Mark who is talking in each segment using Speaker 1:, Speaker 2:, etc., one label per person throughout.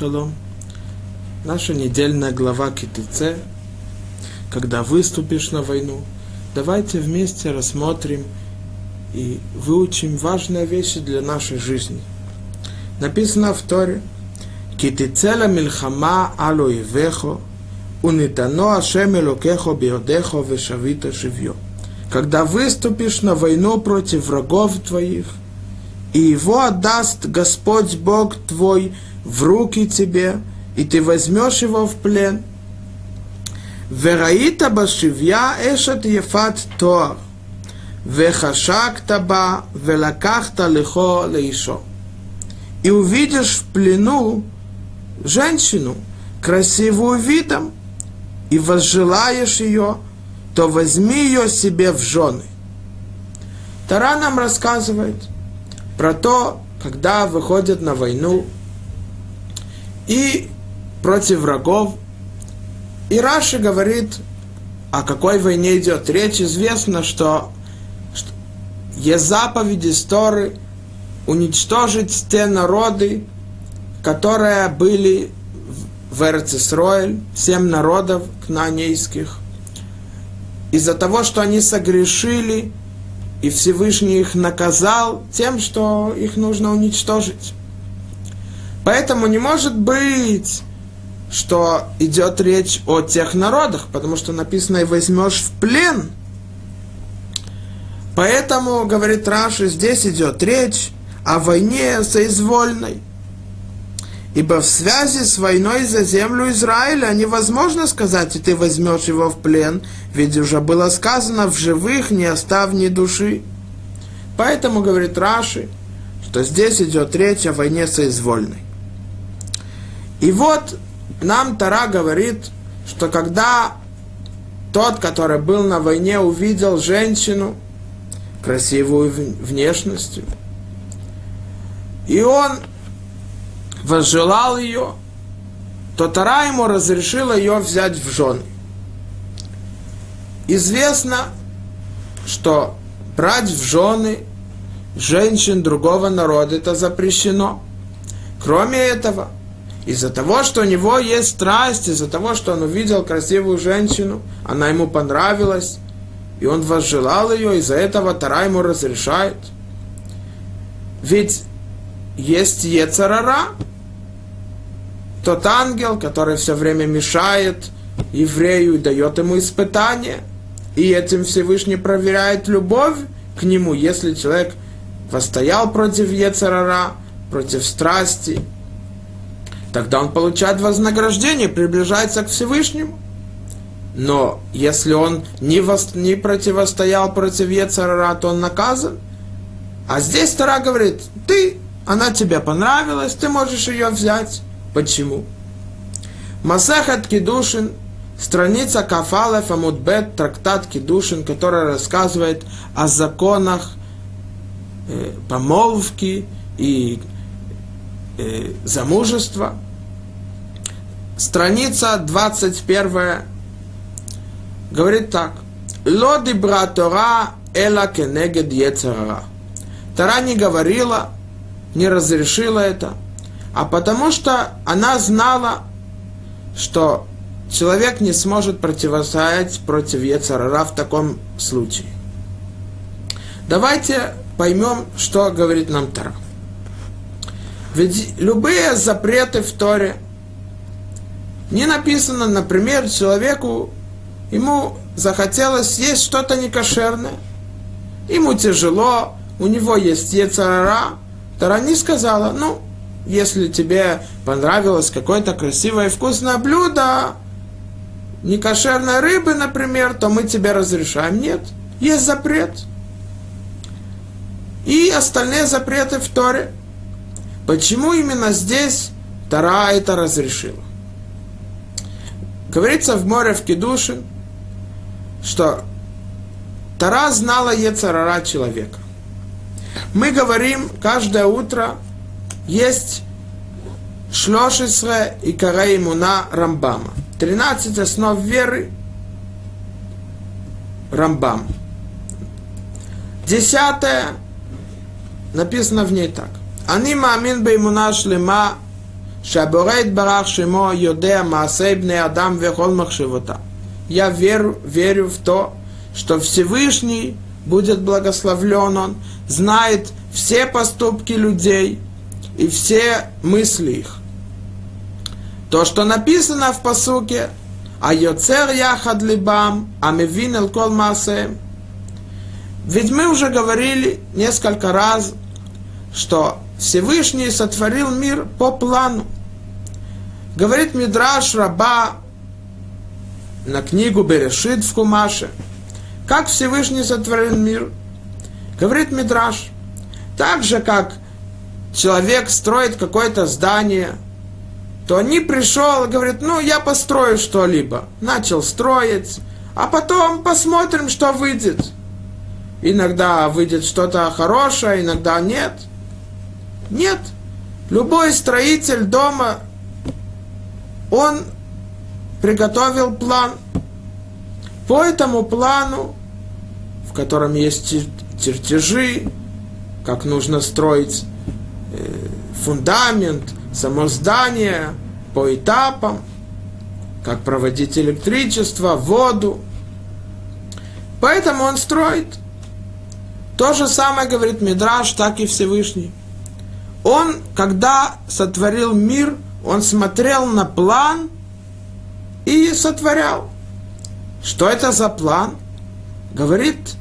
Speaker 1: Шалом. Наша недельная глава КТЦ. Когда выступишь на войну, давайте вместе рассмотрим и выучим важные вещи для нашей жизни. Написано в Торе, «Китицела мильхама алу ивехо, унитано Ашем элокехо биодехо вешавито живье». Когда выступишь на войну против врагов твоих, и его отдаст Господь Бог твой в руки тебе, и ты возьмешь его в плен. Вераита башивья эшат ефат тоар. вехашак Таба, велакахта лихо лейшо. И увидишь в плену женщину, красивую видом, и возжелаешь ее, то возьми ее себе в жены. Тара нам рассказывает про то, когда выходят на войну и против врагов. И Раши говорит, о какой войне идет речь. Известно, что, что есть заповеди Торы уничтожить те народы, которые были в Эрцисроэль, семь народов кнанейских. Из-за того, что они согрешили, и Всевышний их наказал тем, что их нужно уничтожить. Поэтому не может быть, что идет речь о тех народах, потому что написано «и возьмешь в плен». Поэтому, говорит Раши, здесь идет речь о войне соизвольной. Ибо в связи с войной за землю Израиля невозможно сказать, и ты возьмешь его в плен, ведь уже было сказано, в живых не оставь ни души. Поэтому, говорит Раши, что здесь идет речь о войне соизвольной. И вот нам Тара говорит, что когда тот, который был на войне, увидел женщину красивую внешностью, и он возжелал ее, то Тара ему разрешила ее взять в жены. Известно, что брать в жены женщин другого народа это запрещено. Кроме этого – из-за того, что у него есть страсть, из-за того, что он увидел красивую женщину, она ему понравилась, и он возжелал ее, из-за этого Тара ему разрешает. Ведь есть Ецарара, тот ангел, который все время мешает еврею и дает ему испытания, и этим Всевышний проверяет любовь к нему, если человек восстоял против Ецарара, против страсти, тогда он получает вознаграждение, приближается к Всевышнему. Но если он не, вос, не противостоял против Ецарара, то он наказан. А здесь Тара говорит, ты, она тебе понравилась, ты можешь ее взять. Почему? Масахат Кедушин, страница Кафалев Амудбет, трактат Кедушин, который рассказывает о законах э, помолвки и э, замужества. Страница 21 говорит так. Лоди братора эла кенегед ецарара. Тара не говорила, не разрешила это, а потому что она знала, что человек не сможет противостоять против Ецарара в таком случае. Давайте поймем, что говорит нам Тара. Ведь любые запреты в Торе не написано, например, человеку, ему захотелось есть что-то некошерное, ему тяжело, у него есть ецарара, Тора не сказала, ну, если тебе понравилось какое-то красивое и вкусное блюдо, некошерной рыбы, например, то мы тебе разрешаем. Нет, есть запрет. И остальные запреты в Торе – Почему именно здесь Тара это разрешила? Говорится в море в Кедушин, что Тара знала Ецарара человека. Мы говорим каждое утро, есть Шлошисре и Караимуна Рамбама. 13 основ веры Рамбам. Десятое написано в ней так. אני מאמין באמונה שלמה שהבורא יתברך שמו יודע מעשי בני אדם וכל מחשבותה. Я верю, верю в то, что Всевышний будет благословлен Он, знает все поступки людей и все мысли их. То, что написано в посуке, а Йоцер Яхад Либам, а Мевин Эл Кол Маасеем. Ведь мы уже говорили несколько раз, что Всевышний сотворил мир по плану. Говорит Мидраш Раба на книгу Берешит в Кумаше. Как Всевышний сотворил мир? Говорит Мидраш. Так же, как человек строит какое-то здание, то не пришел и говорит, ну, я построю что-либо. Начал строить, а потом посмотрим, что выйдет. Иногда выйдет что-то хорошее, иногда нет. Нет. Любой строитель дома, он приготовил план. По этому плану, в котором есть чертежи, как нужно строить э, фундамент, само здание по этапам, как проводить электричество, воду. Поэтому он строит. То же самое говорит Мидраш, так и Всевышний. Он, когда сотворил мир, он смотрел на план и сотворял. Что это за план? Говорит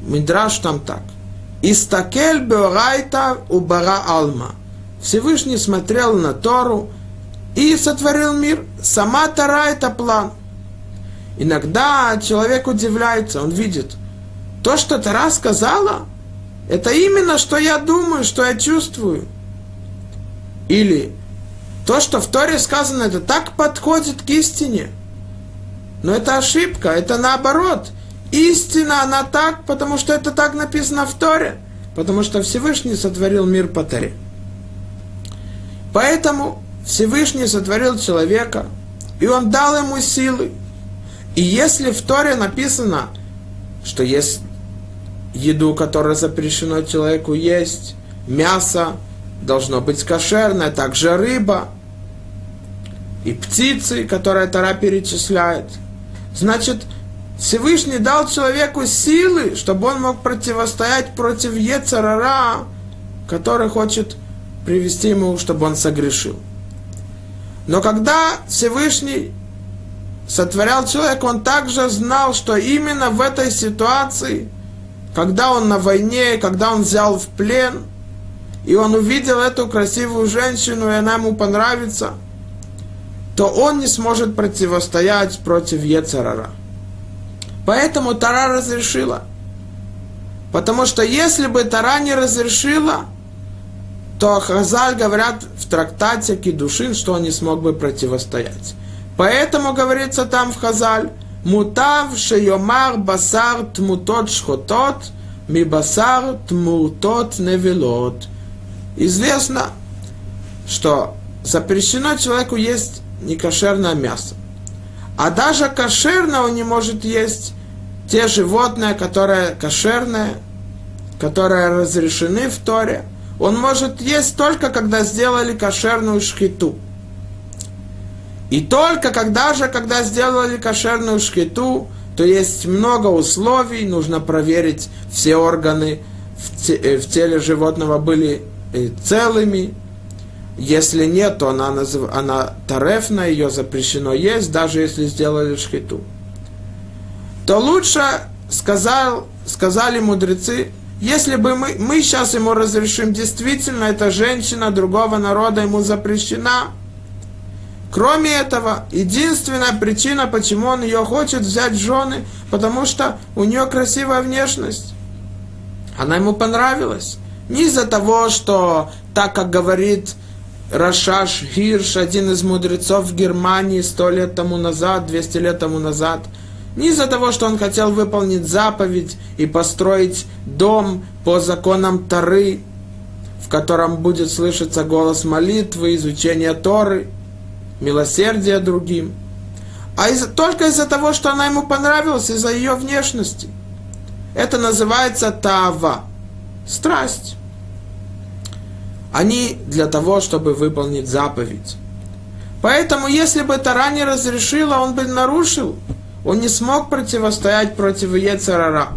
Speaker 1: Мидраш там так. Истакель беорайта убара алма. Всевышний смотрел на Тору и сотворил мир. Сама Тора это план. Иногда человек удивляется, он видит, то, что Тора сказала, это именно, что я думаю, что я чувствую. Или то, что в Торе сказано, это так подходит к истине. Но это ошибка, это наоборот. Истина, она так, потому что это так написано в Торе. Потому что Всевышний сотворил мир по Торе. Поэтому Всевышний сотворил человека, и он дал ему силы. И если в Торе написано, что есть еду, которая запрещено человеку есть, мясо должно быть кошерное, также рыба и птицы, которые Тора перечисляет. Значит, Всевышний дал человеку силы, чтобы он мог противостоять против Ецарара, который хочет привести ему, чтобы он согрешил. Но когда Всевышний сотворял человека, он также знал, что именно в этой ситуации – когда он на войне, когда он взял в плен, и он увидел эту красивую женщину, и она ему понравится, то он не сможет противостоять против Ецарара. Поэтому Тара разрешила. Потому что если бы Тара не разрешила, то Хазаль говорят в трактате Кедушин, что он не смог бы противостоять. Поэтому говорится там в Хазаль, мутав шеемар басар тмутот шхотот, ми басар тмутот невелот. Известно, что запрещено человеку есть некошерное мясо. А даже кошерное он не может есть те животные, которые кошерные, которые разрешены в Торе. Он может есть только, когда сделали кошерную шхиту. И только когда же, когда сделали кошерную шкиту, то есть много условий, нужно проверить все органы в, в теле животного были э, целыми. Если нет, то она, назыв, она тарефна, ее запрещено есть, даже если сделали шхиту. То лучше сказал, сказали мудрецы, если бы мы, мы сейчас ему разрешим, действительно, эта женщина другого народа ему запрещена – Кроме этого, единственная причина, почему он ее хочет взять жены, потому что у нее красивая внешность. Она ему понравилась. Не из-за того, что, так как говорит Рашаш Хирш, один из мудрецов Германии сто лет тому назад, 200 лет тому назад, не из-за того, что он хотел выполнить заповедь и построить дом по законам Тары, в котором будет слышаться голос молитвы, изучение Торы – милосердие другим, а из, только из-за того, что она ему понравилась, из-за ее внешности. Это называется тава, страсть. Они для того, чтобы выполнить заповедь, Поэтому, если бы Тара не разрешила, он бы нарушил. Он не смог противостоять против Ецарара.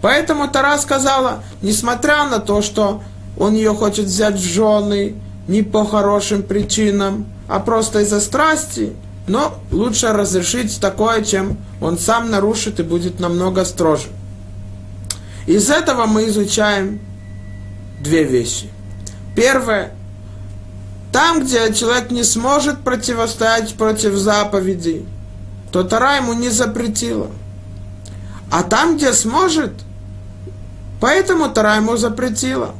Speaker 1: Поэтому Тара сказала, несмотря на то, что он ее хочет взять в жены, не по хорошим причинам, а просто из-за страсти, но лучше разрешить такое, чем он сам нарушит и будет намного строже. Из этого мы изучаем две вещи. Первое. Там, где человек не сможет противостоять против заповедей, то Тара ему не запретила. А там, где сможет, поэтому Тара ему запретила.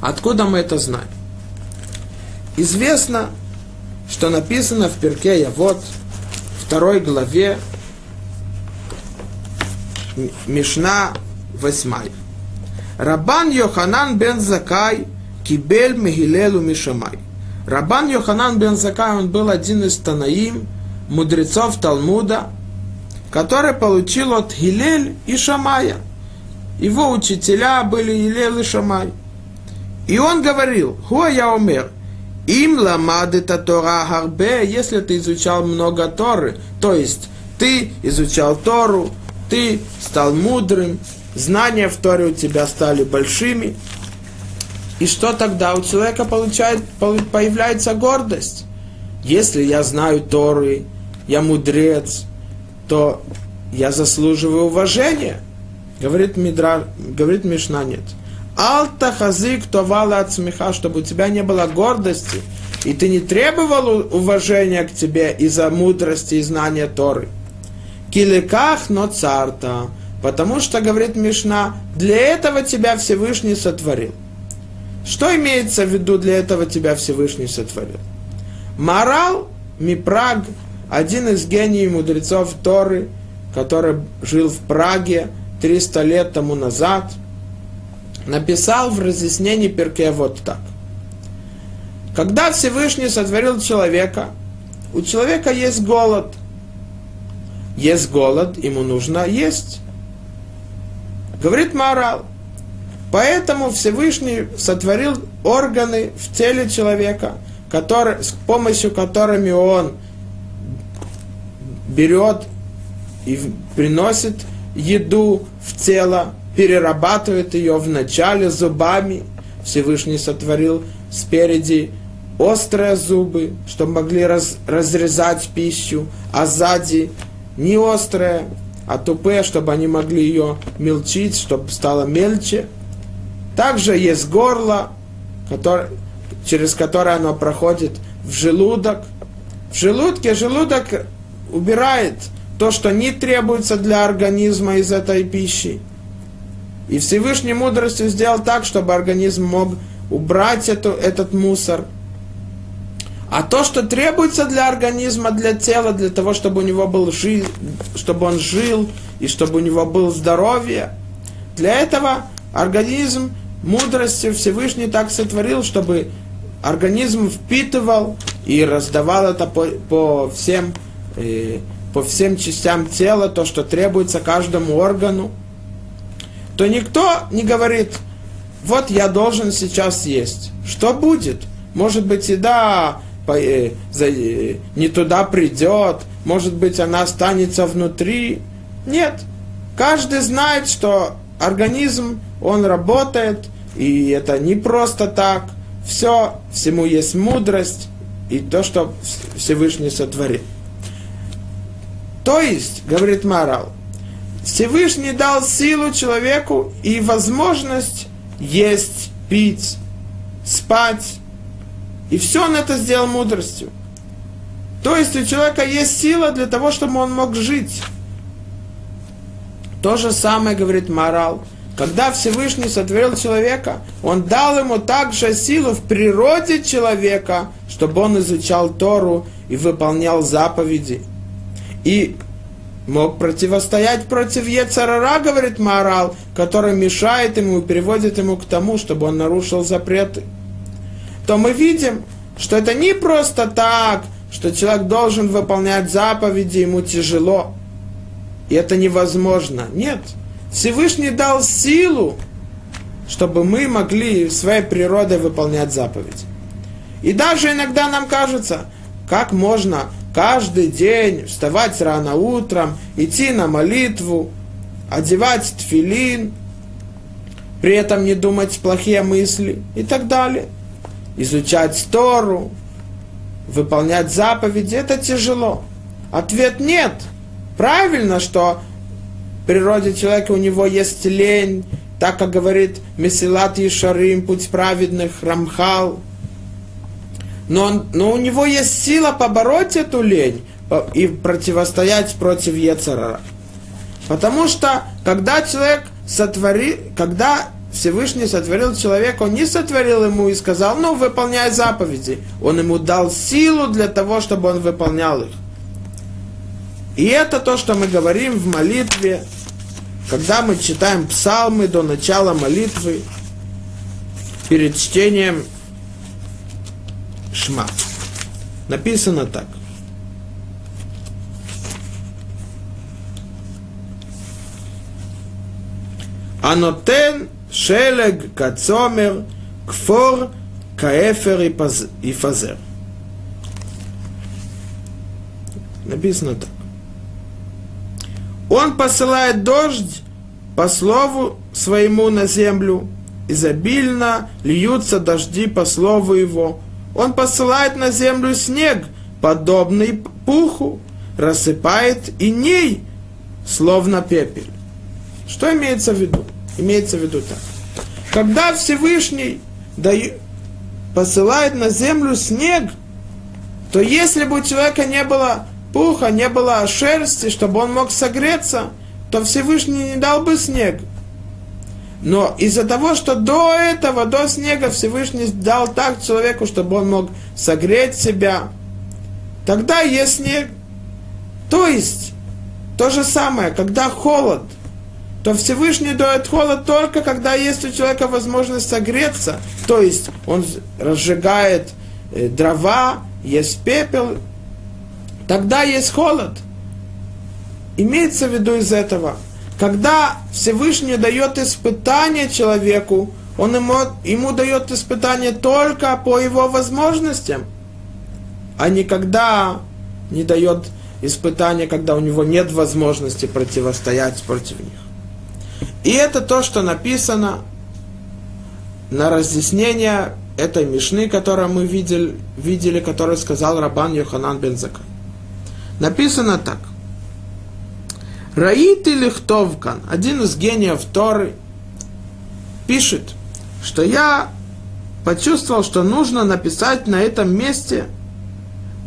Speaker 1: Откуда мы это знаем? Известно, что написано в Перке вот второй главе Мишна 8. Рабан Йоханан бен Закай кибель Мегилелу Мишамай. Рабан Йоханан бен Закай, он был один из Танаим, мудрецов Талмуда, который получил от Гилель и Шамая. Его учителя были Гилель и Шамай. И он говорил, хуа я умер, им ламад это Тора Харбе, если ты изучал много Торы, то есть ты изучал Тору, ты стал мудрым, знания в Торе у тебя стали большими. И что тогда? У человека получает, появляется гордость. Если я знаю Торы, я мудрец, то я заслуживаю уважения. Говорит, Мидра, говорит Мишна, нет. Алта хазик товала от смеха, чтобы у тебя не было гордости, и ты не требовал уважения к тебе из-за мудрости и знания Торы. Киликах но царта, потому что, говорит Мишна, для этого тебя Всевышний сотворил. Что имеется в виду для этого тебя Всевышний сотворил? Морал Мипраг, один из гениев мудрецов Торы, который жил в Праге 300 лет тому назад, написал в разъяснении Перке вот так. Когда Всевышний сотворил человека, у человека есть голод. Есть голод, ему нужно есть. Говорит Морал. Поэтому Всевышний сотворил органы в теле человека, который, с помощью которыми он берет и приносит еду в тело, перерабатывает ее вначале зубами. Всевышний сотворил спереди острые зубы, чтобы могли раз, разрезать пищу, а сзади не острые, а тупые, чтобы они могли ее мельчить, чтобы стало мельче – также есть горло, который, через которое оно проходит в желудок. В желудке желудок убирает то, что не требуется для организма из этой пищи. И Всевышний мудростью сделал так, чтобы организм мог убрать эту, этот мусор. А то, что требуется для организма, для тела, для того, чтобы у него был жил, чтобы он жил и чтобы у него было здоровье, для этого организм мудростью Всевышний так сотворил, чтобы организм впитывал и раздавал это по, по, всем, э, по всем частям тела, то, что требуется каждому органу, то никто не говорит, вот я должен сейчас есть. Что будет? Может быть, еда не туда придет, может быть, она останется внутри. Нет. Каждый знает, что организм, он работает, и это не просто так. Все, всему есть мудрость и то, что Всевышний сотворил. То есть, говорит Марал, Всевышний дал силу человеку и возможность есть, пить, спать. И все он это сделал мудростью. То есть у человека есть сила для того, чтобы он мог жить. То же самое говорит Морал. Когда Всевышний сотворил человека, он дал ему также силу в природе человека, чтобы он изучал Тору и выполнял заповеди. И мог противостоять против Ецарара, говорит Морал, который мешает ему и приводит ему к тому, чтобы он нарушил запреты. То мы видим, что это не просто так, что человек должен выполнять заповеди, ему тяжело. И это невозможно. Нет. Всевышний дал силу, чтобы мы могли своей природой выполнять заповеди. И даже иногда нам кажется, как можно каждый день вставать рано утром, идти на молитву, одевать тфилин, при этом не думать плохие мысли и так далее. Изучать Тору, выполнять заповеди, это тяжело. Ответ нет. Правильно, что в природе человека у него есть лень, так как говорит Месилат Ишарим, путь праведных, Рамхал. Но, но у него есть сила побороть эту лень и противостоять против Ецарара. Потому что, когда человек сотворил, когда Всевышний сотворил человека, он не сотворил ему и сказал, ну, выполняй заповеди. Он ему дал силу для того, чтобы он выполнял их. И это то, что мы говорим в молитве, когда мы читаем псалмы до начала молитвы, перед чтением Шма. Написано так. Анотен шелег кацомер кфор каэфер и фазер. Написано так. Он посылает дождь по слову своему на землю, изобильно льются дожди по слову его. Он посылает на землю снег, подобный пуху, рассыпает и ней, словно пепель. Что имеется в виду? Имеется в виду так. Когда Всевышний дает, посылает на землю снег, то если бы у человека не было пуха, не было шерсти, чтобы он мог согреться, то Всевышний не дал бы снег. Но из-за того, что до этого, до снега Всевышний дал так человеку, чтобы он мог согреть себя, тогда есть снег. То есть, то же самое, когда холод, то Всевышний дает холод только когда есть у человека возможность согреться. То есть, он разжигает э, дрова, есть пепел, тогда есть холод. Имеется в виду из этого, когда Всевышний дает испытание человеку, он ему, ему дает испытание только по его возможностям, а не когда не дает испытания, когда у него нет возможности противостоять против них. И это то, что написано на разъяснение этой Мишны, которую мы видели, видели которую сказал Рабан Йоханан Бензакай. Написано так. Раит или Хтовкан, один из гениев Торы, пишет, что я почувствовал, что нужно написать на этом месте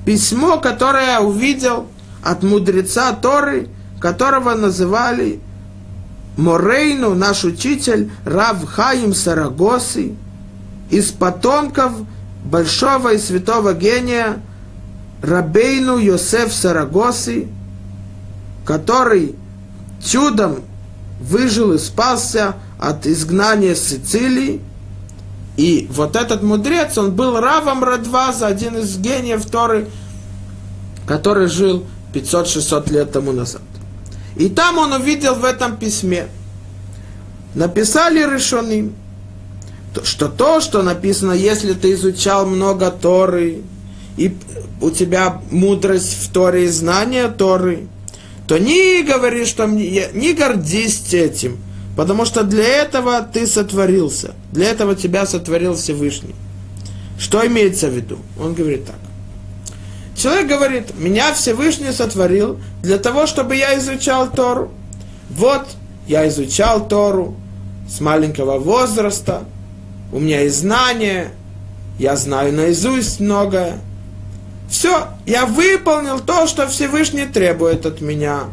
Speaker 1: письмо, которое я увидел от мудреца Торы, которого называли Морейну, наш учитель, Рав Хаим Сарагоси, из потомков большого и святого гения – Рабейну Йосеф Сарагоси, который чудом выжил и спасся от изгнания Сицилии. И вот этот мудрец, он был Равом Радваза, один из гениев Торы, который жил 500-600 лет тому назад. И там он увидел в этом письме, написали решенным, что то, что написано, если ты изучал много Торы, и у тебя мудрость в Торе и знание Торы, то не говори, что мне, не гордись этим, потому что для этого ты сотворился, для этого тебя сотворил Всевышний. Что имеется в виду? Он говорит так. Человек говорит, меня Всевышний сотворил для того, чтобы я изучал Тору. Вот, я изучал Тору с маленького возраста, у меня есть знания, я знаю наизусть многое, все, я выполнил то, что Всевышний требует от меня.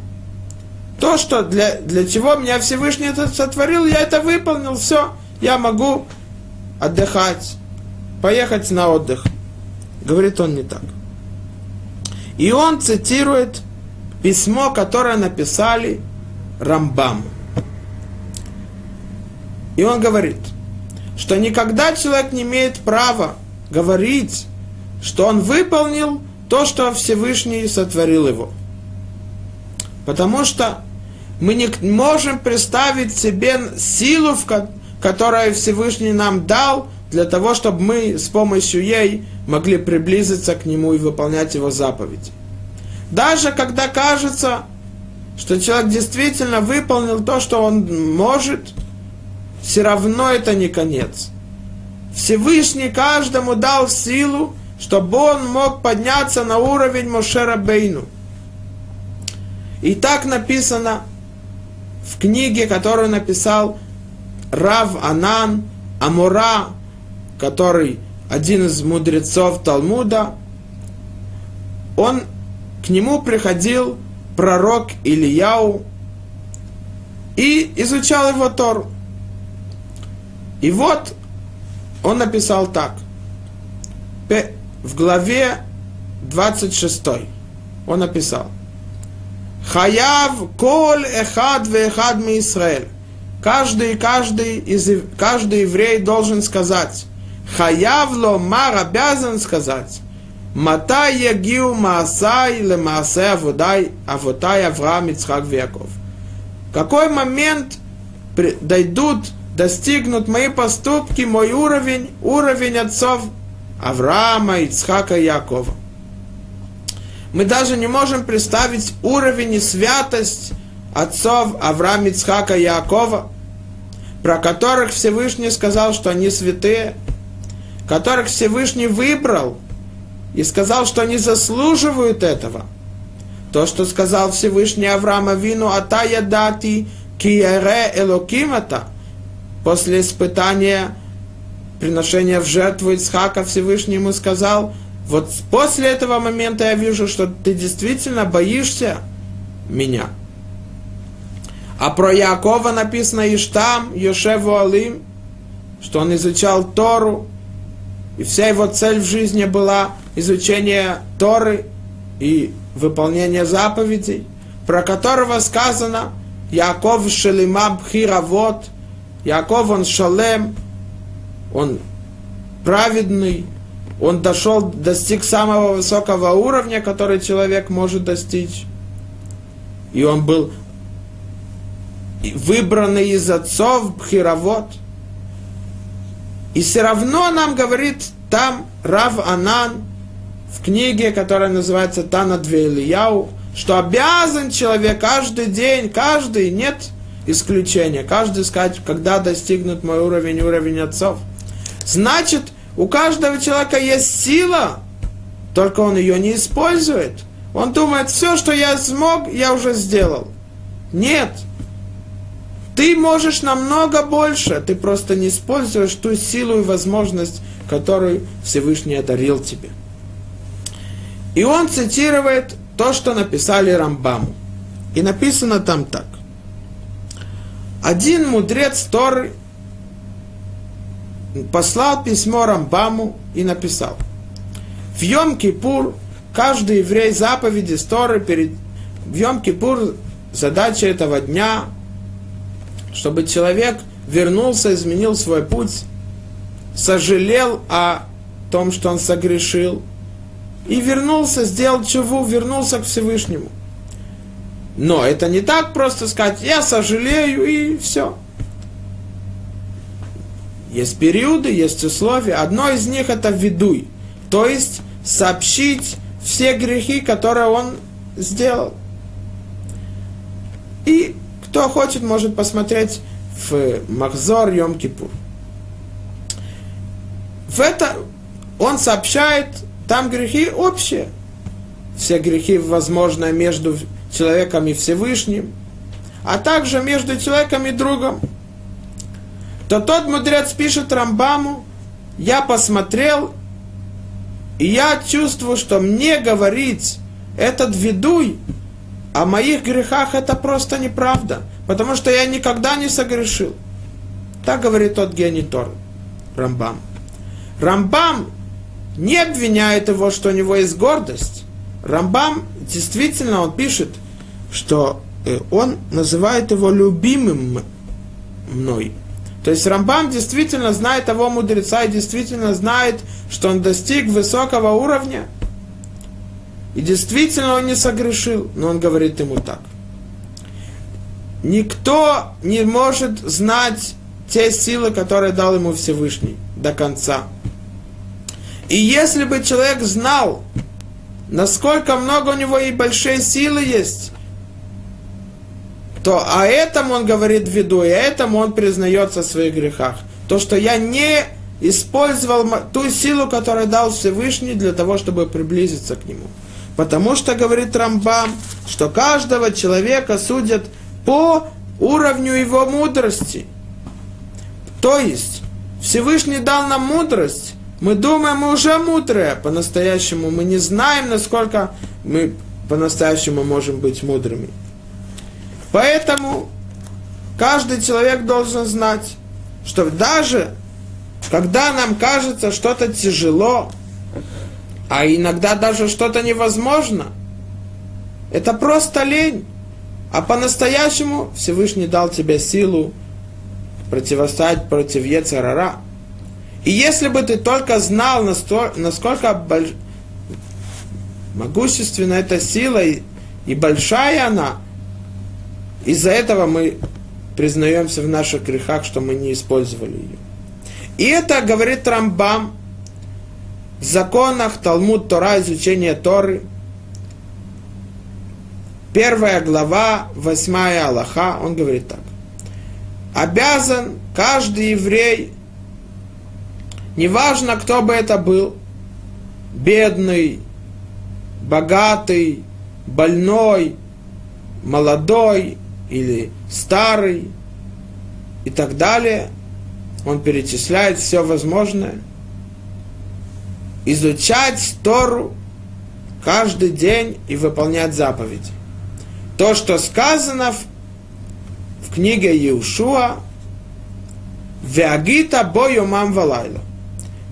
Speaker 1: То, что для, для чего меня Всевышний это сотворил, я это выполнил, все, я могу отдыхать, поехать на отдых. Говорит он не так. И он цитирует письмо, которое написали Рамбаму. И он говорит, что никогда человек не имеет права говорить что он выполнил то, что Всевышний сотворил его. Потому что мы не можем представить себе силу, которую Всевышний нам дал для того, чтобы мы с помощью ей могли приблизиться к нему и выполнять его заповеди. Даже когда кажется, что человек действительно выполнил то, что он может, все равно это не конец. Всевышний каждому дал силу, чтобы он мог подняться на уровень Мошера Бейну. И так написано в книге, которую написал Рав Анан Амура, который один из мудрецов Талмуда, он к нему приходил пророк Ильяу и изучал его Тору. И вот он написал так. В главе 26 он написал. Хаяв коль эхад ве эхад ми Исраэль. Каждый, каждый, из, каждый еврей должен сказать. Хаяв ло мар обязан сказать. Матай ягиу маасай ле маасе аводай, авотай Авраам, Ицхак, Яков. Какой момент дойдут достигнут мои поступки, мой уровень, уровень отцов Авраама, Ицхака и Якова. Мы даже не можем представить уровень и святость отцов Авраама, Ицхака и Якова, про которых Всевышний сказал, что они святые, которых Всевышний выбрал и сказал, что они заслуживают этого. То, что сказал Всевышний Авраама Вину, «Атая дати киере элокимата», после испытания приношения в жертву Ицхака Всевышний ему сказал, вот после этого момента я вижу, что ты действительно боишься меня. А про Якова написано Иштам, Йошеву Алим, что он изучал Тору, и вся его цель в жизни была изучение Торы и выполнение заповедей, про которого сказано Яков Шелимаб Хиравот – Яков, он шалем, он праведный, он дошел, достиг самого высокого уровня, который человек может достичь. И он был выбранный из отцов Бхировод. И все равно нам говорит там Рав Анан в книге, которая называется Тана Две что обязан человек каждый день, каждый, нет исключение. Каждый сказать, когда достигнут мой уровень, уровень отцов. Значит, у каждого человека есть сила, только он ее не использует. Он думает, все, что я смог, я уже сделал. Нет. Ты можешь намного больше, ты просто не используешь ту силу и возможность, которую Всевышний одарил тебе. И он цитирует то, что написали Рамбаму. И написано там так. Один мудрец Торы послал письмо Рамбаму и написал. В Йом-Кипур каждый еврей заповеди Торы перед в Йом-Кипур задача этого дня, чтобы человек вернулся, изменил свой путь, сожалел о том, что он согрешил, и вернулся, сделал чего, вернулся к Всевышнему. Но это не так просто сказать, я сожалею и все. Есть периоды, есть условия. Одно из них это ведуй. То есть сообщить все грехи, которые он сделал. И кто хочет, может посмотреть в Махзор Йом Кипур. В это он сообщает, там грехи общие. Все грехи, возможно, между человеком и Всевышним, а также между человеком и другом, то тот мудрец пишет Рамбаму, я посмотрел, и я чувствую, что мне говорить этот ведуй о моих грехах это просто неправда, потому что я никогда не согрешил. Так говорит тот гений Тор, Рамбам. Рамбам не обвиняет его, что у него есть гордость. Рамбам действительно он пишет, что э, он называет его любимым мной. То есть Рамбам действительно знает того мудреца и действительно знает, что он достиг высокого уровня. И действительно он не согрешил, но он говорит ему так. Никто не может знать те силы, которые дал ему Всевышний. до конца. И если бы человек знал, насколько много у него и большие силы есть, то о этом он говорит в виду, и этому он признается в своих грехах. То, что я не использовал ту силу, которую дал Всевышний для того, чтобы приблизиться к нему. Потому что, говорит Рамбам, что каждого человека судят по уровню его мудрости. То есть, Всевышний дал нам мудрость, мы думаем, мы уже мудрые, по-настоящему мы не знаем, насколько мы по-настоящему можем быть мудрыми. Поэтому каждый человек должен знать, что даже когда нам кажется что-то тяжело, а иногда даже что-то невозможно, это просто лень. А по-настоящему Всевышний дал тебе силу противостоять против Ецарара. И если бы ты только знал, насколько больш... могущественна эта сила и, и большая она, из-за этого мы признаемся в наших грехах, что мы не использовали ее. И это говорит Рамбам в законах Талмуд Тора, изучение Торы. Первая глава, восьмая Аллаха, он говорит так. Обязан каждый еврей, неважно кто бы это был, бедный, богатый, больной, молодой или старый и так далее, он перечисляет все возможное – изучать Тору каждый день и выполнять заповеди. То, что сказано в, в книге Иешуа, «Веагита бою мам валайла».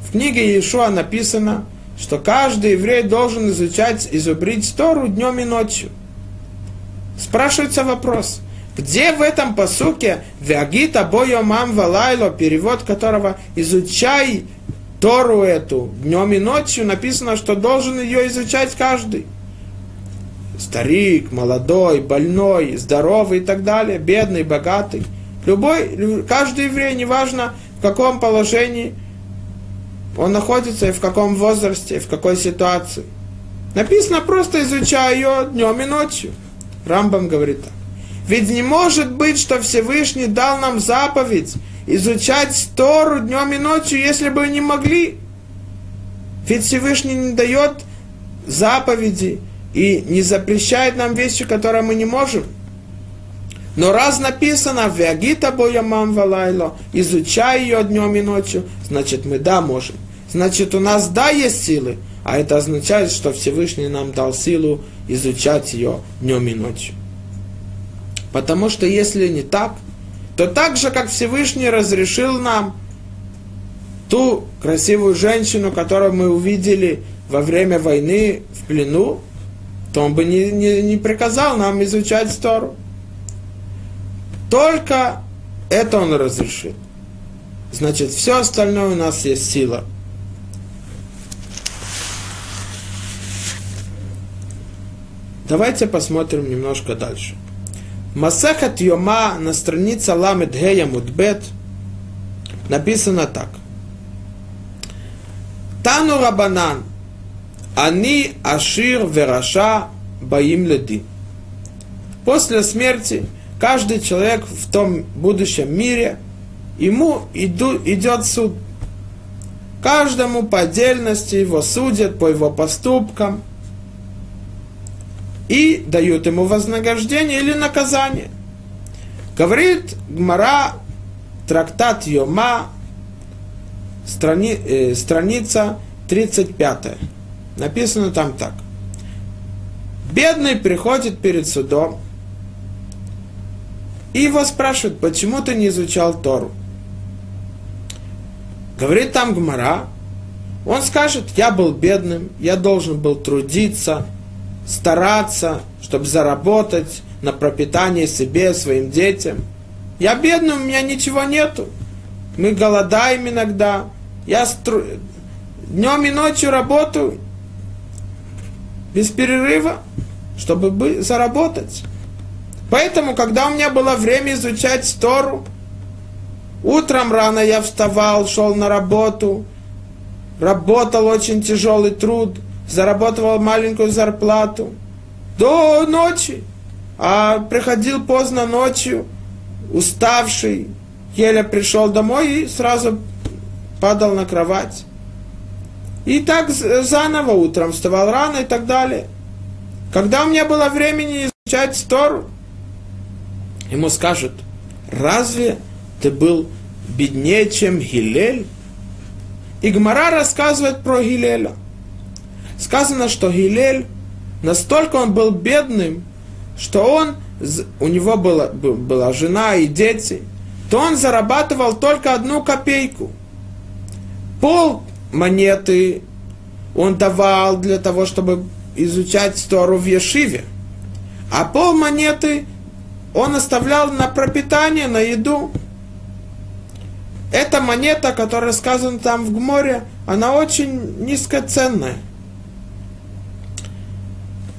Speaker 1: В книге Иешуа написано, что каждый еврей должен изучать, изубрить Тору днем и ночью. Спрашивается вопрос, где в этом посуке «Веагита бою мам валайло», перевод которого «изучай Тору эту днем и ночью написано, что должен ее изучать каждый. Старик, молодой, больной, здоровый и так далее, бедный, богатый. Любой, каждый еврей, неважно в каком положении он находится и в каком возрасте, и в какой ситуации. Написано просто изучая ее днем и ночью. Рамбам говорит так. Ведь не может быть, что Всевышний дал нам заповедь изучать Тору днем и ночью, если бы не могли. Ведь Всевышний не дает заповеди и не запрещает нам вещи, которые мы не можем. Но раз написано «Веагита боямам валайло», изучай ее днем и ночью, значит мы да можем. Значит у нас да есть силы, а это означает, что Всевышний нам дал силу изучать ее днем и ночью. Потому что если не так, то так же, как Всевышний разрешил нам ту красивую женщину, которую мы увидели во время войны в плену, то он бы не, не, не приказал нам изучать Тору. Только это он разрешил. Значит, все остальное у нас есть сила. Давайте посмотрим немножко дальше. Масахат Йома на странице Ламед Гея Мудбет написано так. Тану Рабанан, они Ашир Вераша Баим Леди. После смерти каждый человек в том будущем мире, ему иду, идет суд. Каждому по отдельности его судят по его поступкам – и дают ему вознаграждение или наказание. Говорит Гмара, трактат Йома, страни, э, страница 35. Написано там так. Бедный приходит перед судом, и его спрашивают, почему ты не изучал Тору? Говорит там Гмара, он скажет, я был бедным, я должен был трудиться – стараться, чтобы заработать на пропитание себе, своим детям. Я бедный, у меня ничего нету. Мы голодаем иногда. Я стру... днем и ночью работаю без перерыва, чтобы заработать. Поэтому, когда у меня было время изучать Тору, Утром рано я вставал, шел на работу, работал очень тяжелый труд, зарабатывал маленькую зарплату до ночи, а приходил поздно ночью, уставший, еле пришел домой и сразу падал на кровать. И так заново утром вставал рано и так далее. Когда у меня было времени изучать Тору, ему скажут, разве ты был беднее, чем Гилель? И Гмара рассказывает про Гилеля. Сказано, что Гилель, настолько он был бедным, что он, у него была, была жена и дети, то он зарабатывал только одну копейку. Пол монеты он давал для того, чтобы изучать Тору в Ешиве. А пол монеты он оставлял на пропитание, на еду. Эта монета, которая сказана там в Гморе, она очень низкоценная.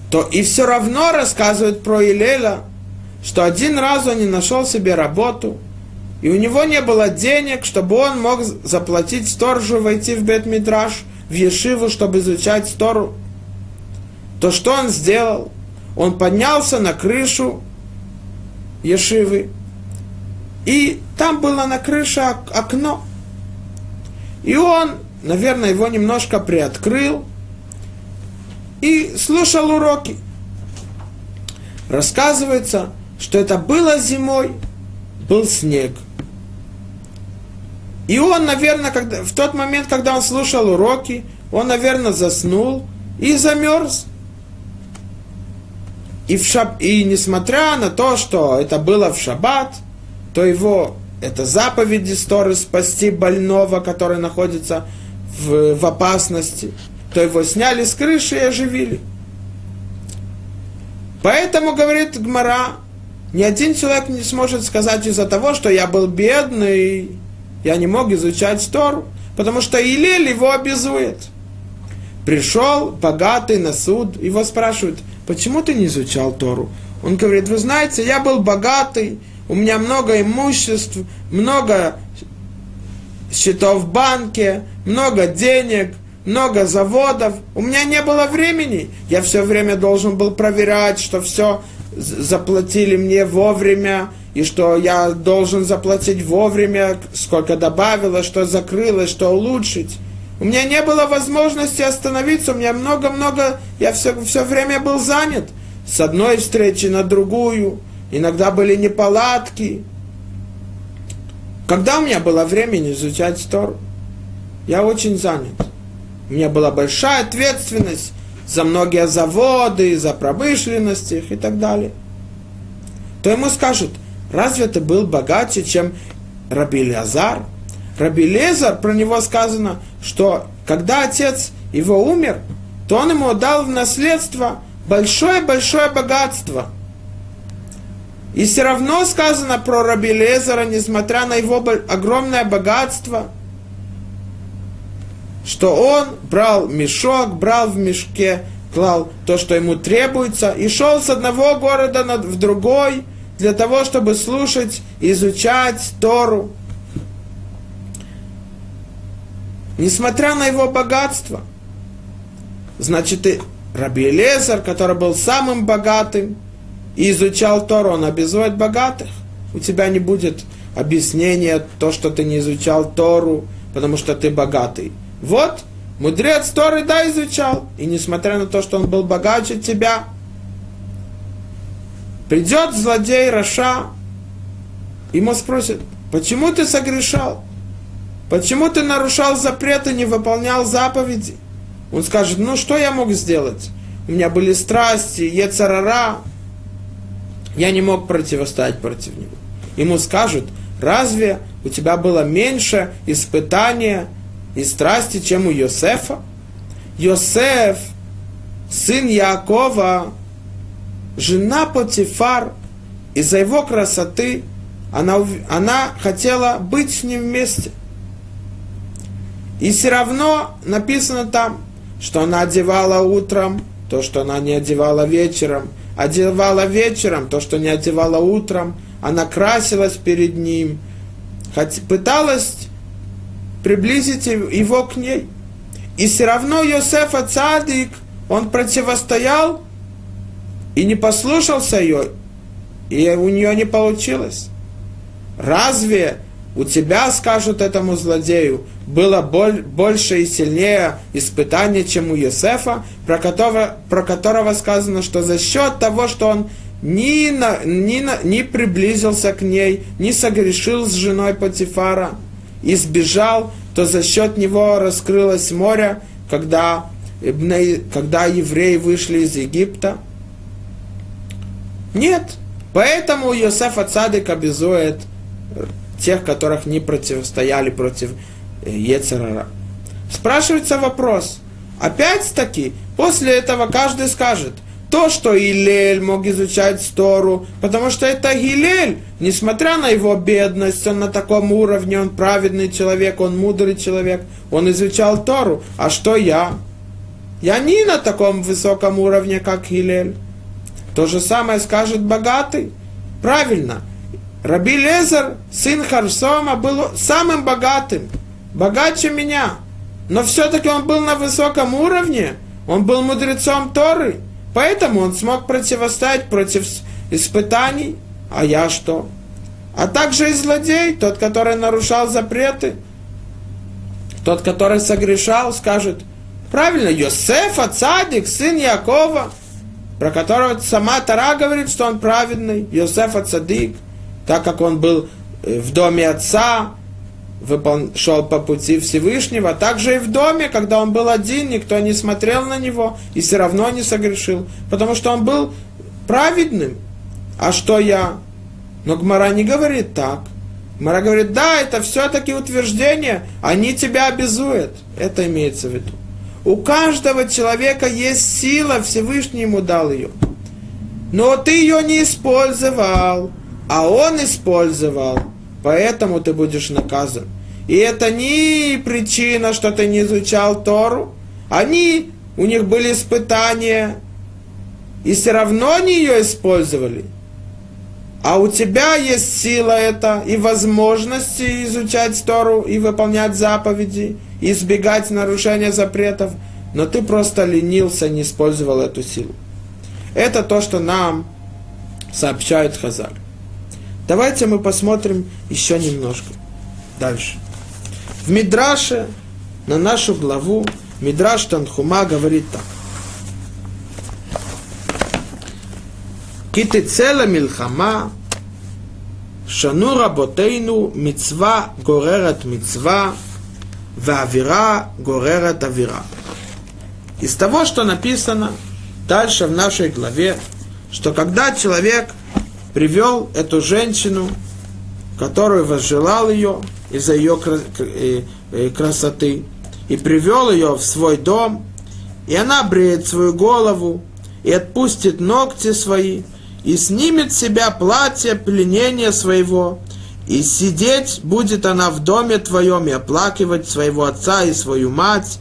Speaker 1: То и все равно рассказывает про Илеля, что один раз он не нашел себе работу – и у него не было денег, чтобы он мог заплатить сторожу войти в Бет-Мидраш, в Ешиву, чтобы изучать Тору, то что он сделал? Он поднялся на крышу Ешивы, и там было на крыше окно. И он, наверное, его немножко приоткрыл и слушал уроки. Рассказывается, что это было зимой, был снег – и он, наверное, когда, в тот момент, когда он слушал уроки, он, наверное, заснул и замерз. И, в шаб... и несмотря на то, что это было в шаббат, то его, это заповеди Торы спасти больного, который находится в, в опасности, то его сняли с крыши и оживили. Поэтому, говорит Гмара, ни один человек не сможет сказать из-за того, что я был бедный, я не мог изучать Тору, потому что Илель его обязует. Пришел богатый на суд, его спрашивают, почему ты не изучал Тору? Он говорит, вы знаете, я был богатый, у меня много имуществ, много счетов в банке, много денег, много заводов. У меня не было времени. Я все время должен был проверять, что все заплатили мне вовремя, и что я должен заплатить вовремя, сколько добавилось, что закрылось, что улучшить. У меня не было возможности остановиться, у меня много-много, я все, все время был занят. С одной встречи на другую, иногда были неполадки. Когда у меня было время изучать Тору? Я очень занят. У меня была большая ответственность за многие заводы, за промышленность их и так далее. То ему скажут – Разве ты был богаче, чем Раби Лазар? Раби Лезар, про него сказано, что когда отец его умер, то он ему дал в наследство большое-большое богатство. И все равно сказано про Раби Лезара, несмотря на его огромное богатство, что он брал мешок, брал в мешке, клал то, что ему требуется, и шел с одного города в другой – для того, чтобы слушать, изучать Тору. Несмотря на его богатство. Значит, и Раби Лезар, который был самым богатым, и изучал Тору, он обязует богатых. У тебя не будет объяснения то, что ты не изучал Тору, потому что ты богатый. Вот, мудрец Торы, да, изучал. И несмотря на то, что он был богаче тебя, Придет злодей Раша, ему спросят, почему ты согрешал? Почему ты нарушал запреты, не выполнял заповеди? Он скажет, ну что я мог сделать? У меня были страсти, ецарара. Я не мог противостоять против него. Ему скажут, разве у тебя было меньше испытания и страсти, чем у Йосефа? Йосеф, сын Якова, жена Потифар, из-за его красоты, она, она хотела быть с ним вместе. И все равно написано там, что она одевала утром то, что она не одевала вечером, одевала вечером то, что не одевала утром, она красилась перед ним, хоть пыталась приблизить его к ней. И все равно Йосеф Цадик, он противостоял и не послушался ее, и у нее не получилось. Разве у тебя, скажут этому злодею, было боль, больше и сильнее испытание, чем у Йосефа, про которого, про которого сказано, что за счет того, что он ни, на, ни, на, ни приблизился к ней, не согрешил с женой Патифара, и сбежал, то за счет него раскрылось море, когда, когда евреи вышли из Египта. Нет. Поэтому Йосеф Ацадик обязует тех, которых не противостояли против э, Ецерара. Спрашивается вопрос. Опять-таки, после этого каждый скажет, то, что Илель мог изучать Тору, потому что это Гилель, несмотря на его бедность, он на таком уровне, он праведный человек, он мудрый человек, он изучал Тору. А что я? Я не на таком высоком уровне, как Гилель. То же самое скажет богатый. Правильно. Раби Лезер, сын Харсома, был самым богатым, богаче меня. Но все-таки он был на высоком уровне, он был мудрецом Торы, поэтому он смог противостоять против испытаний. А я что? А также и злодей, тот, который нарушал запреты, тот, который согрешал, скажет, правильно, Йосефа, цадик, сын Якова, про которого сама Тара говорит, что он праведный, Йосефа цадик – так как он был э, в доме отца. Шел по пути Всевышнего, также и в доме, когда он был один, никто не смотрел на него и все равно не согрешил, потому что он был праведным. А что я? Но Гмара не говорит так. Гмара говорит, да, это все-таки утверждение, они тебя обязуют. Это имеется в виду. У каждого человека есть сила, Всевышний ему дал ее. Но ты ее не использовал а он использовал, поэтому ты будешь наказан. И это не причина, что ты не изучал Тору. Они, у них были испытания, и все равно они ее использовали. А у тебя есть сила это и возможности изучать Тору и выполнять заповеди, и избегать нарушения запретов, но ты просто ленился, не использовал эту силу. Это то, что нам сообщают Хазаль. Давайте мы посмотрим еще немножко. Дальше. В Мидраше на нашу главу Мидраш Танхума говорит так. Китицела милхама, шану работейну, мицва горерат мицва, вавира горерат авира. Из того, что написано дальше в нашей главе, что когда человек привел эту женщину, которую возжелал ее из-за ее э, э, красоты, и привел ее в свой дом, и она бреет свою голову, и отпустит ногти свои, и снимет с себя платье пленения своего, и сидеть будет она в доме твоем и оплакивать своего отца и свою мать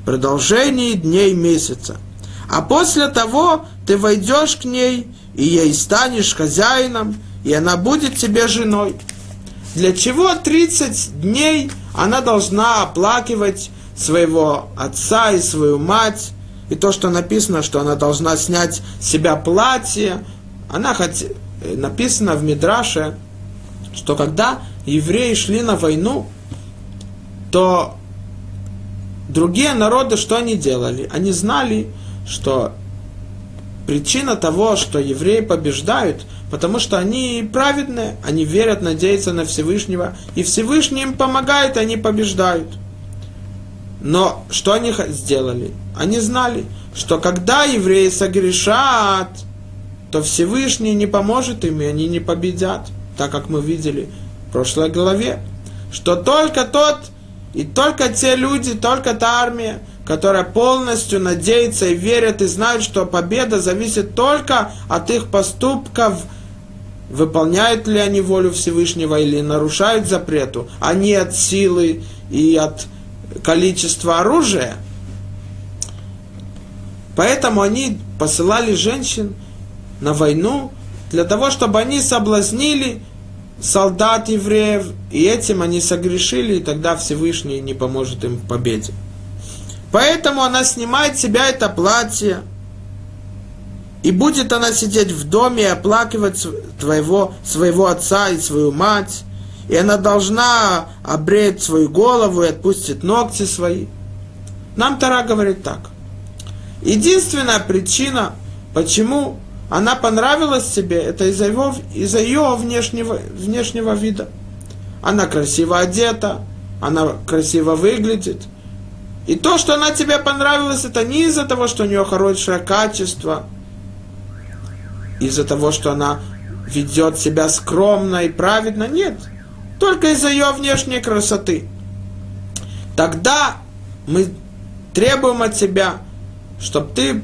Speaker 1: в продолжении дней месяца. А после того ты войдешь к ней и ей станешь хозяином, и она будет тебе женой. Для чего 30 дней она должна оплакивать своего отца и свою мать, и то, что написано, что она должна снять с себя платье, она хоть э, написано в Мидраше, что когда евреи шли на войну, то другие народы что они делали? Они знали, что причина того, что евреи побеждают, потому что они праведные, они верят, надеются на Всевышнего, и Всевышний им помогает, они побеждают. Но что они сделали? Они знали, что когда евреи согрешат, то Всевышний не поможет им, и они не победят, так как мы видели в прошлой главе, что только тот и только те люди, только та армия, которая полностью надеется и верит и знает, что победа зависит только от их поступков, выполняют ли они волю Всевышнего или нарушают запрету, а не от силы и от количества оружия. Поэтому они посылали женщин на войну для того, чтобы они соблазнили солдат евреев, и этим они согрешили, и тогда Всевышний не поможет им в победе. Поэтому она снимает с себя это платье, и будет она сидеть в доме и оплакивать твоего, своего отца и свою мать, и она должна обреять свою голову и отпустить ногти свои. Нам Тара говорит так. Единственная причина, почему она понравилась себе, это из-за, его, из-за ее внешнего, внешнего вида. Она красиво одета, она красиво выглядит. И то, что она тебе понравилась, это не из-за того, что у нее хорошее качество, из-за того, что она ведет себя скромно и праведно, нет. Только из-за ее внешней красоты. Тогда мы требуем от себя, чтобы ты,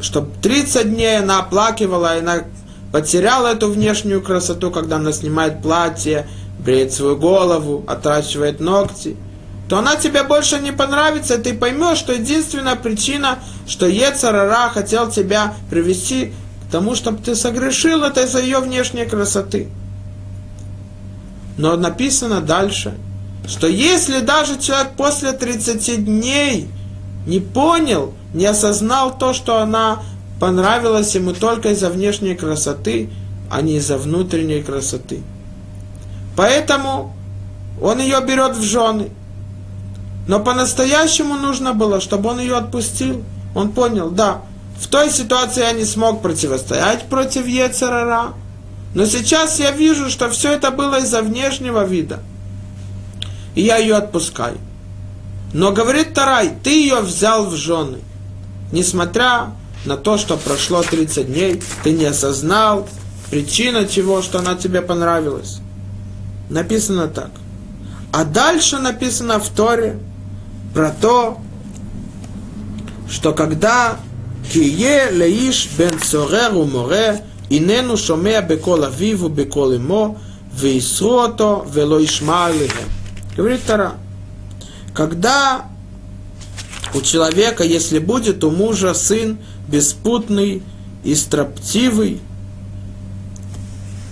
Speaker 1: чтобы 30 дней она оплакивала, и она потеряла эту внешнюю красоту, когда она снимает платье, бреет свою голову, отращивает ногти, то она тебе больше не понравится, и ты поймешь, что единственная причина, что Ецарара хотел тебя привести к тому, чтобы ты согрешил, это из-за ее внешней красоты. Но написано дальше – что если даже человек после 30 дней не понял, не осознал то, что она понравилась ему только из-за внешней красоты, а не из-за внутренней красоты. Поэтому он ее берет в жены. Но по-настоящему нужно было, чтобы он ее отпустил. Он понял, да, в той ситуации я не смог противостоять против Ецерара. Но сейчас я вижу, что все это было из-за внешнего вида – и я ее отпускаю. Но говорит Тарай, ты ее взял в жены. Несмотря на то, что прошло 30 дней, ты не осознал причина чего, что она тебе понравилась. Написано так. А дальше написано в Торе про то, что когда кие леиш бен сореру море, и инену шомея бекол авиву бекол имо, вейсрото вело ишмалихем. Говорит Тара, когда у человека, если будет у мужа сын беспутный и строптивый,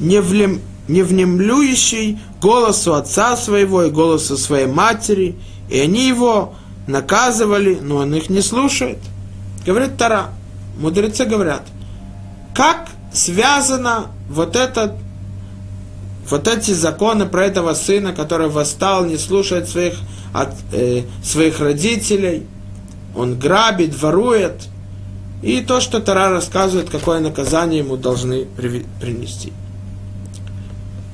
Speaker 1: не, влем, не внемлющий голосу отца своего и голосу своей матери – и они его наказывали, но он их не слушает. Говорит Тара, мудрецы говорят, как связано вот это вот эти законы про этого сына, который восстал, не слушает своих, от, э, своих родителей, он грабит, ворует, и то, что Тара рассказывает, какое наказание ему должны при, принести.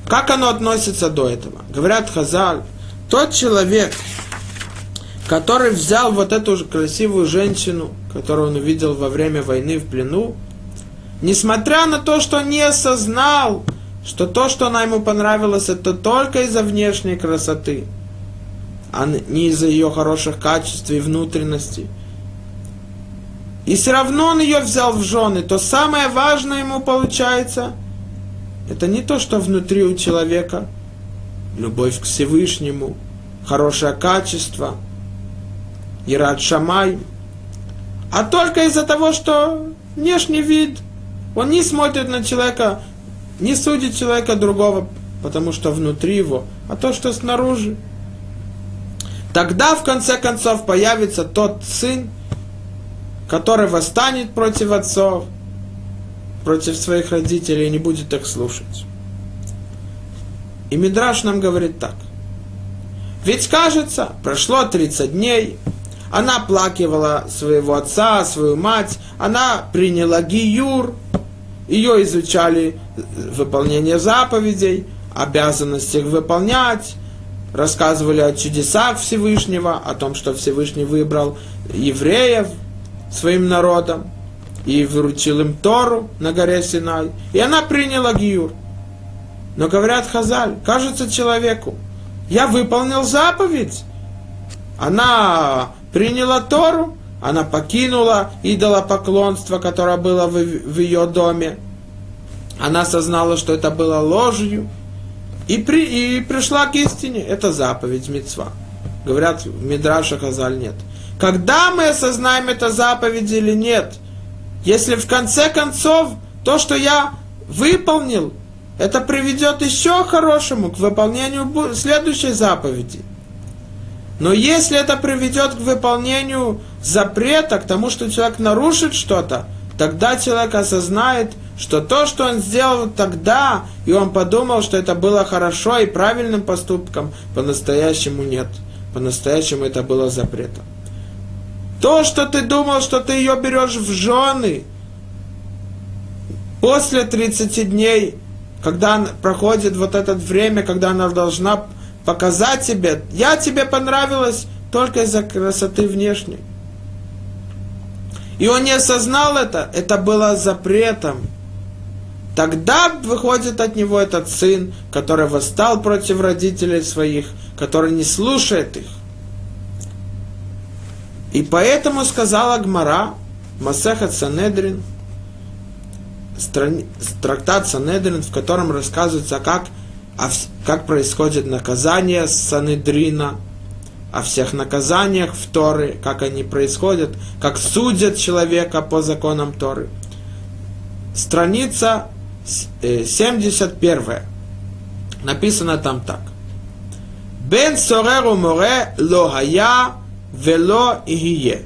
Speaker 1: Как оно относится до этого? Говорят Хазаль, тот человек, который взял вот эту красивую женщину, которую он увидел во время войны в плену, несмотря на то, что не осознал, что то, что она ему понравилось, это только из-за внешней красоты, а не из-за ее хороших качеств и внутренности. И все равно он ее взял в жены. То самое важное ему получается, это не то, что внутри у человека, любовь к Всевышнему, хорошее качество, Ирад Шамай, а только из-за того, что внешний вид, он не смотрит на человека не судит человека другого, потому что внутри его, а то, что снаружи. Тогда, в конце концов, появится тот сын, который восстанет против отцов, против своих родителей и не будет их слушать. И Мидраш нам говорит так. Ведь кажется, прошло 30 дней, она плакивала своего отца, свою мать, она приняла гиюр, ее изучали выполнение заповедей, обязанность их выполнять, рассказывали о чудесах Всевышнего, о том, что Всевышний выбрал евреев своим народом и выручил им Тору на горе Синай. И она приняла Гиюр. Но говорят Хазаль, кажется человеку, я выполнил заповедь. Она приняла Тору, она покинула идолопоклонство, которое было в, в ее доме. Она осознала, что это было ложью. И, при, и пришла к истине. Это заповедь мецва. Говорят, в Мидраша Хазаль нет. Когда мы осознаем это заповедь или нет? Если в конце концов то, что я выполнил, это приведет еще к хорошему, к выполнению следующей заповеди. Но если это приведет к выполнению запрета, к тому, что человек нарушит что-то, тогда человек осознает, что то, что он сделал тогда, и он подумал, что это было хорошо и правильным поступком, по-настоящему нет. По-настоящему это было запретом. То, что ты думал, что ты ее берешь в жены, после 30 дней, когда проходит вот это время, когда она должна показать тебе, я тебе понравилась только из-за красоты внешней. И он не осознал это, это было запретом. Тогда выходит от него этот сын, который восстал против родителей своих, который не слушает их. И поэтому сказала Гмара, Масеха Санедрин, трактат Санедрин, в котором рассказывается, как, как происходит наказание Санедрина, о всех наказаниях в Торы, как они происходят, как судят человека по законам Торы. Страница 71. Э, Написано там так. Бен сореру море лохая вело игие.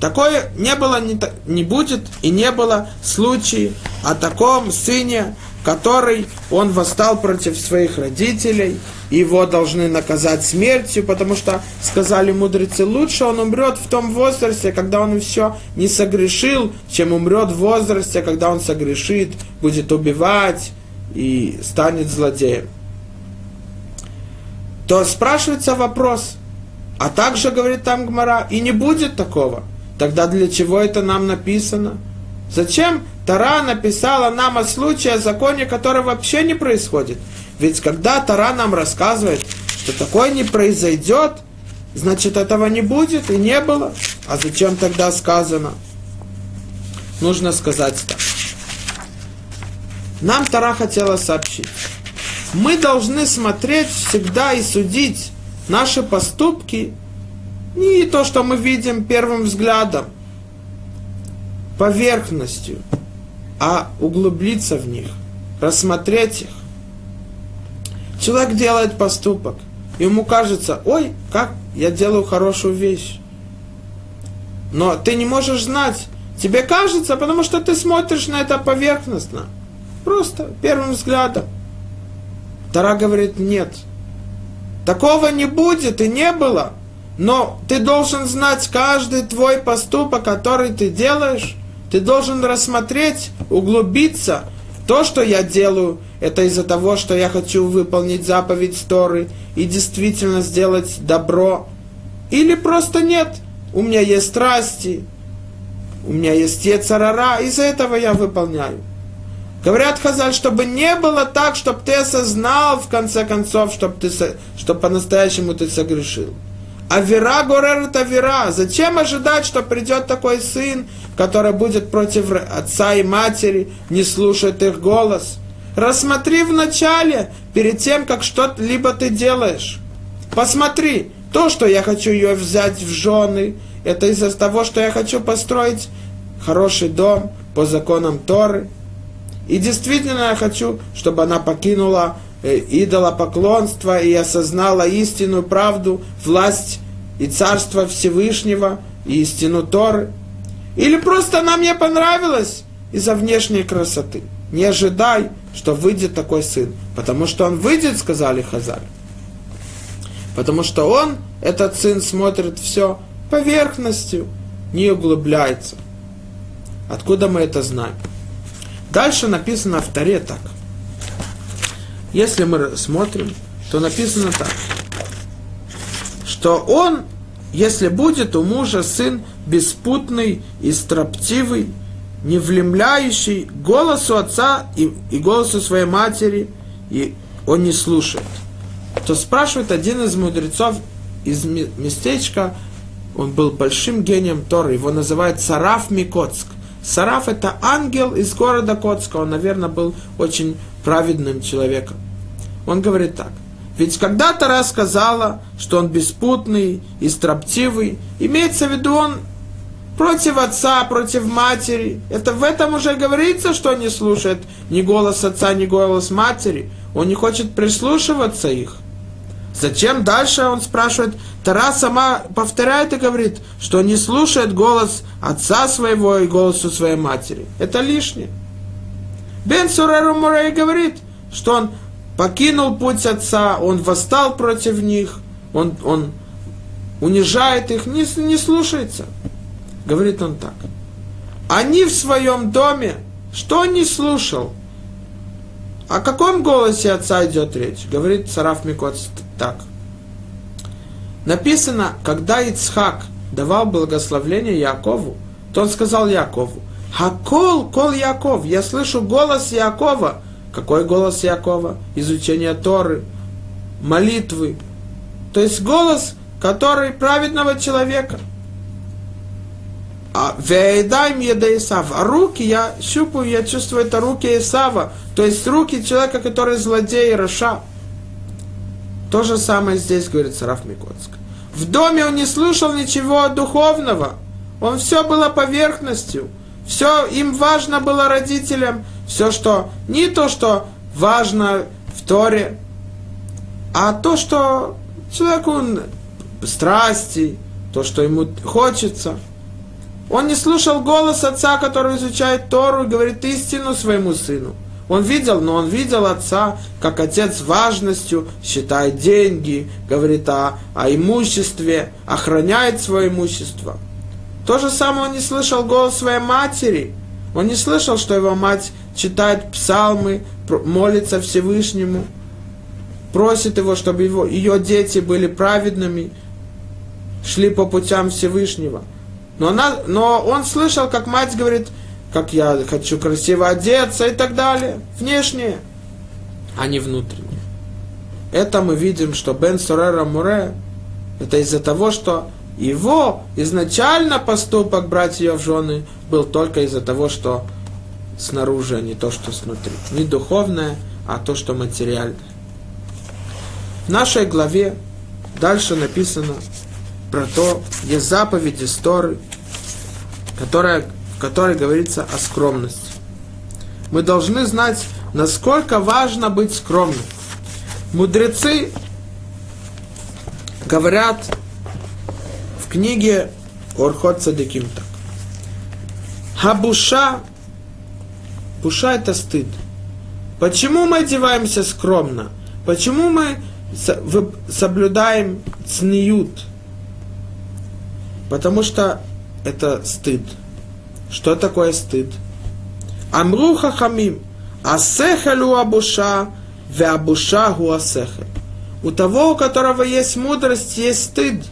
Speaker 1: Такое не было, не, не будет и не было случаи о таком сыне, который он восстал против своих родителей, его должны наказать смертью, потому что, сказали мудрецы, лучше он умрет в том возрасте, когда он все не согрешил, чем умрет в возрасте, когда он согрешит, будет убивать и станет злодеем. То спрашивается вопрос, а также, говорит там Гмара, и не будет такого. Тогда для чего это нам написано? Зачем Тара написала нам о случае, о законе, который вообще не происходит? Ведь когда Тара нам рассказывает, что такое не произойдет, значит этого не будет и не было. А зачем тогда сказано? Нужно сказать так. Нам Тара хотела сообщить. Мы должны смотреть всегда и судить наши поступки не то, что мы видим первым взглядом, поверхностью, а углубиться в них, рассмотреть их. Человек делает поступок, ему кажется, ой, как я делаю хорошую вещь. Но ты не можешь знать, тебе кажется, потому что ты смотришь на это поверхностно, просто первым взглядом. Тара говорит, нет, такого не будет и не было. Но ты должен знать каждый твой поступок, который ты делаешь, ты должен рассмотреть, углубиться. То, что я делаю, это из-за того, что я хочу выполнить заповедь Торы и действительно сделать добро. Или просто нет. У меня есть страсти, у меня есть ецарара, из-за этого я выполняю. Говорят Хазаль, чтобы не было так, чтобы ты осознал, в конце концов, чтобы, ты, чтобы по-настоящему ты согрешил. А вера горерит вера. Зачем ожидать, что придет такой сын, который будет против отца и матери, не слушает их голос? Рассмотри вначале, перед тем, как что-либо ты делаешь. Посмотри, то, что я хочу ее взять в жены, это из-за того, что я хочу построить хороший дом по законам Торы. И действительно я хочу, чтобы она покинула идолопоклонства и осознала истинную правду, власть и царство Всевышнего и истину Торы. Или просто она мне понравилась из-за внешней красоты. Не ожидай, что выйдет такой сын. Потому что он выйдет, сказали Хазаль. Потому что он, этот сын, смотрит все поверхностью, не углубляется. Откуда мы это знаем? Дальше написано в Таре так – если мы смотрим, то написано так, что он, если будет у мужа сын беспутный и строптивый, не влемляющий голосу отца и, и голосу своей матери, и он не слушает, то спрашивает один из мудрецов из местечка, он был большим гением Торы, его называют Сараф Микоцк. Сараф это ангел из города Коцка, он, наверное, был очень праведным человеком. Он говорит так. Ведь когда Тара сказала, что он беспутный и строптивый, имеется в виду он против отца, против матери. Это в этом уже говорится, что он не слушает ни голос отца, ни голос матери. Он не хочет прислушиваться их. Зачем дальше он спрашивает? Тара сама повторяет и говорит, что не слушает голос отца своего и голосу своей матери. Это лишнее. Бен Суреру Мурей говорит, что он покинул путь отца, он восстал против них, он, он унижает их, не, не слушается. Говорит он так. Они в своем доме, что не слушал? О каком голосе отца идет речь? Говорит Сараф Микоц так. Написано, когда Ицхак давал благословление Якову, то он сказал Якову, Хакол, кол Яков, я слышу голос Якова. Какой голос Якова? Изучение Торы, молитвы. То есть голос, который праведного человека. А Вейдай мне до Исава. А руки я щупаю, я чувствую, это руки Исава. То есть руки человека, который злодей Раша. То же самое здесь говорит Сараф Микоцк. В доме он не слушал ничего духовного. Он все было поверхностью. Все им важно было родителям. Все, что не то, что важно в Торе, а то, что человеку страсти, то, что ему хочется. Он не слушал голос отца, который изучает Тору и говорит истину своему сыну. Он видел, но он видел отца, как отец важностью считает деньги, говорит о, о имуществе, охраняет свое имущество. То же самое он не слышал голос своей матери. Он не слышал, что его мать читает псалмы, молится Всевышнему, просит его, чтобы его, ее дети были праведными, шли по путям Всевышнего. Но, она, но он слышал, как мать говорит, как я хочу красиво одеться и так далее. Внешнее, а не внутреннее. Это мы видим, что Бен Сорера Муре, это из-за того, что его изначально поступок брать ее в жены был только из-за того, что снаружи, а не то, что снутри. Не духовное, а то, что материальное. В нашей главе дальше написано про то, есть заповедь истории, которая в которой говорится о скромности. Мы должны знать, насколько важно быть скромным. Мудрецы говорят книге Орхот Садиким так. Хабуша, буша это стыд. Почему мы одеваемся скромно? Почему мы соблюдаем цниют? Потому что это стыд. Что такое стыд? Амру хахамим, асехалю абуша, ве абуша гу асехаль. У того, у которого есть мудрость, есть стыд.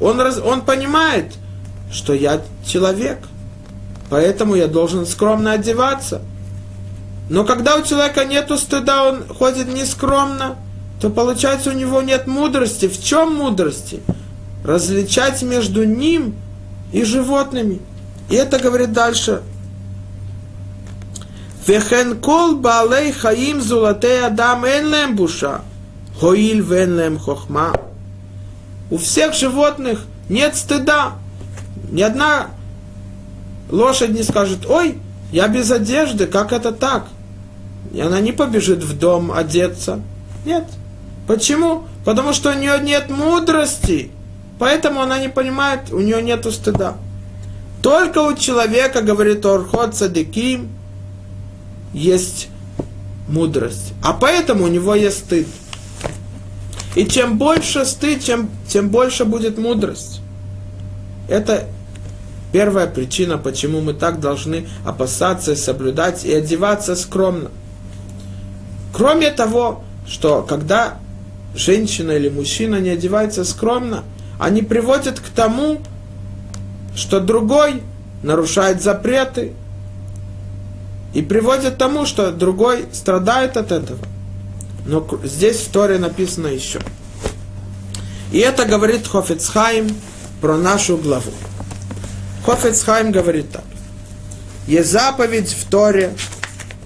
Speaker 1: Он, раз, он понимает, что я человек, поэтому я должен скромно одеваться. Но когда у человека нет стыда, он ходит нескромно, то получается у него нет мудрости. В чем мудрости? Различать между ним и животными – и это говорит дальше. Вехен кол балей хаим зулатей адам эн буша. Хоиль вен хохма. У всех животных нет стыда. Ни одна лошадь не скажет, ой, я без одежды, как это так? И она не побежит в дом одеться. Нет. Почему? Потому что у нее нет мудрости. Поэтому она не понимает, у нее нет стыда. Только у человека, говорит Орхот Садиким, есть мудрость. А поэтому у него есть стыд. И чем больше стыд, чем, тем больше будет мудрость. Это первая причина, почему мы так должны опасаться, соблюдать и одеваться скромно. Кроме того, что когда женщина или мужчина не одевается скромно, они приводят к тому, что другой нарушает запреты и приводит к тому, что другой страдает от этого. Но здесь в Торе написано еще. И это говорит Хофицхайм про нашу главу. Хофицхайм говорит так. Есть заповедь в Торе,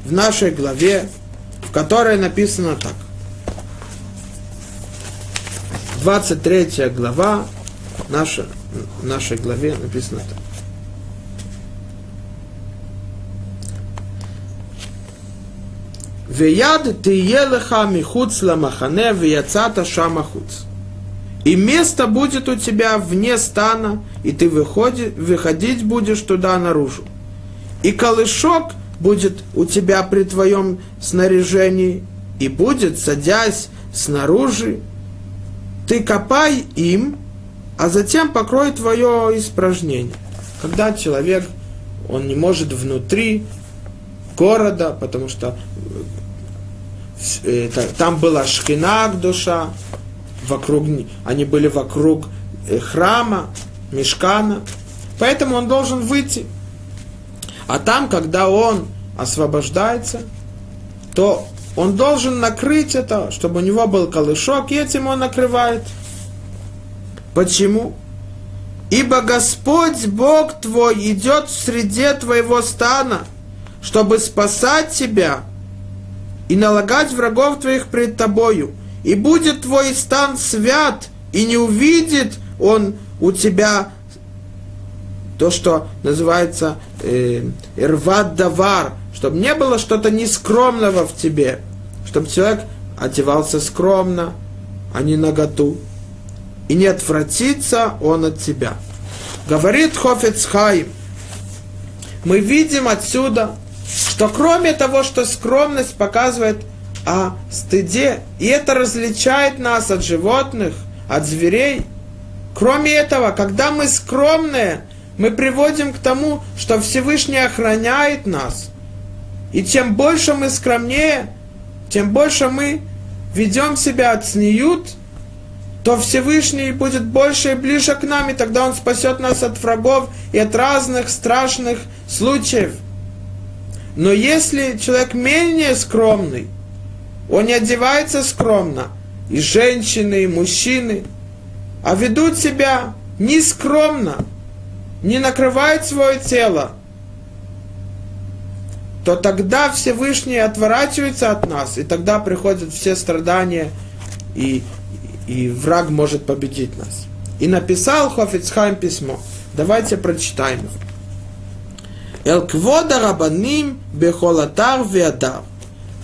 Speaker 1: в нашей главе, в которой написано так. 23 глава, наша нашей главе написано так. Веяд ты елеха михуц ламахане вияцата шамахуц. И место будет у тебя вне стана, и ты выходи, выходить будешь туда наружу. И колышок будет у тебя при твоем снаряжении, и будет, садясь снаружи, ты копай им, а затем покрой твое испражнение. Когда человек, он не может внутри города, потому что там была шхина душа, вокруг, они были вокруг э, храма, мешкана, поэтому он должен выйти. А там, когда он освобождается, то он должен накрыть это, чтобы у него был колышок, и этим он накрывает. Почему? Ибо Господь Бог твой идет в среде твоего стана, чтобы спасать тебя и налагать врагов твоих пред тобою. И будет твой стан свят, и не увидит он у тебя то, что называется э, ирват давар, чтобы не было что-то нескромного в тебе, чтобы человек одевался скромно, а не наготу и не отвратится он от тебя. Говорит Хофецхайм, мы видим отсюда, что кроме того, что скромность показывает о стыде, и это различает нас от животных, от зверей, кроме этого, когда мы скромные, мы приводим к тому, что Всевышний охраняет нас. И чем больше мы скромнее, тем больше мы ведем себя от снеют, то Всевышний будет больше и ближе к нам, и тогда Он спасет нас от врагов и от разных страшных случаев. Но если человек менее скромный, он не одевается скромно, и женщины, и мужчины, а ведут себя нескромно, не накрывают свое тело, то тогда Всевышний отворачивается от нас, и тогда приходят все страдания и и враг может победить нас. И написал Хофицхайм письмо. Давайте прочитаем его. Эл квода рабаним бехолатар веадар.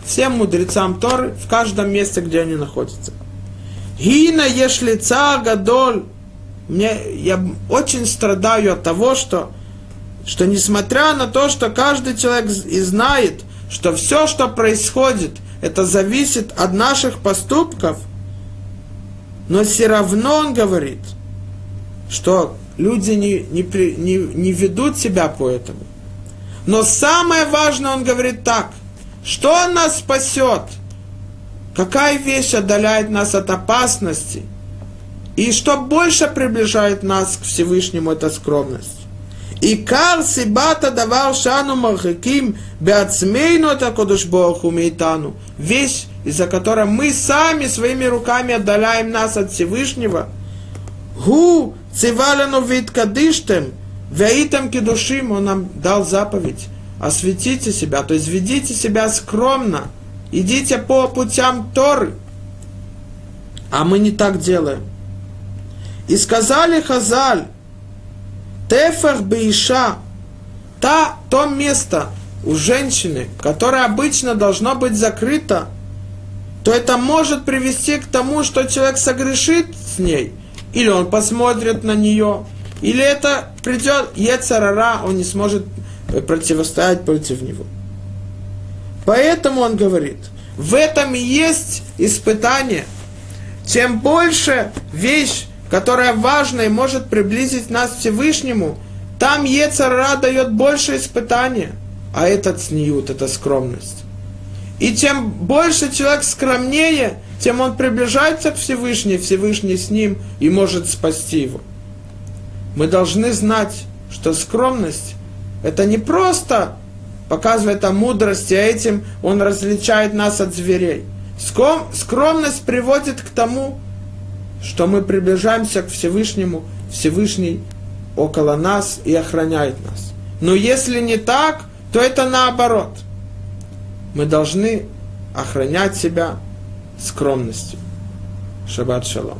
Speaker 1: Всем мудрецам Торы в каждом месте, где они находятся. Гина ешлица гадоль. Мне, я очень страдаю от того, что, что несмотря на то, что каждый человек и знает, что все, что происходит, это зависит от наших поступков – но все равно он говорит, что люди не, не, не, не ведут себя по этому. Но самое важное, он говорит так, что нас спасет? Какая вещь отдаляет нас от опасности? И что больше приближает нас к Всевышнему, это скромность. И кар сибата давал шану мархиким беацмейну это кодуш Богу мейтану. Вещь, из-за которой мы сами своими руками отдаляем нас от Всевышнего. Гу цивалену вид веитам кедушим, он нам дал заповедь. Осветите себя, то есть ведите себя скромно. Идите по путям Торы. А мы не так делаем. И сказали Хазаль, Тефах Бейша, та, то место у женщины, которое обычно должно быть закрыто, то это может привести к тому, что человек согрешит с ней, или он посмотрит на нее, или это придет Ецарара, он не сможет противостоять против него. Поэтому он говорит, в этом и есть испытание. Чем больше вещь, которая важна и может приблизить нас к Всевышнему, там Ецарара дает больше испытания, а этот сниют, это скромность. И чем больше человек скромнее, тем он приближается к Всевышнему, Всевышний с ним и может спасти его. Мы должны знать, что скромность – это не просто показывает о мудрости, а этим он различает нас от зверей. Скромность приводит к тому, что мы приближаемся к Всевышнему, Всевышний около нас и охраняет нас. Но если не так, то это наоборот – мы должны охранять себя скромностью. Шаббат шалом.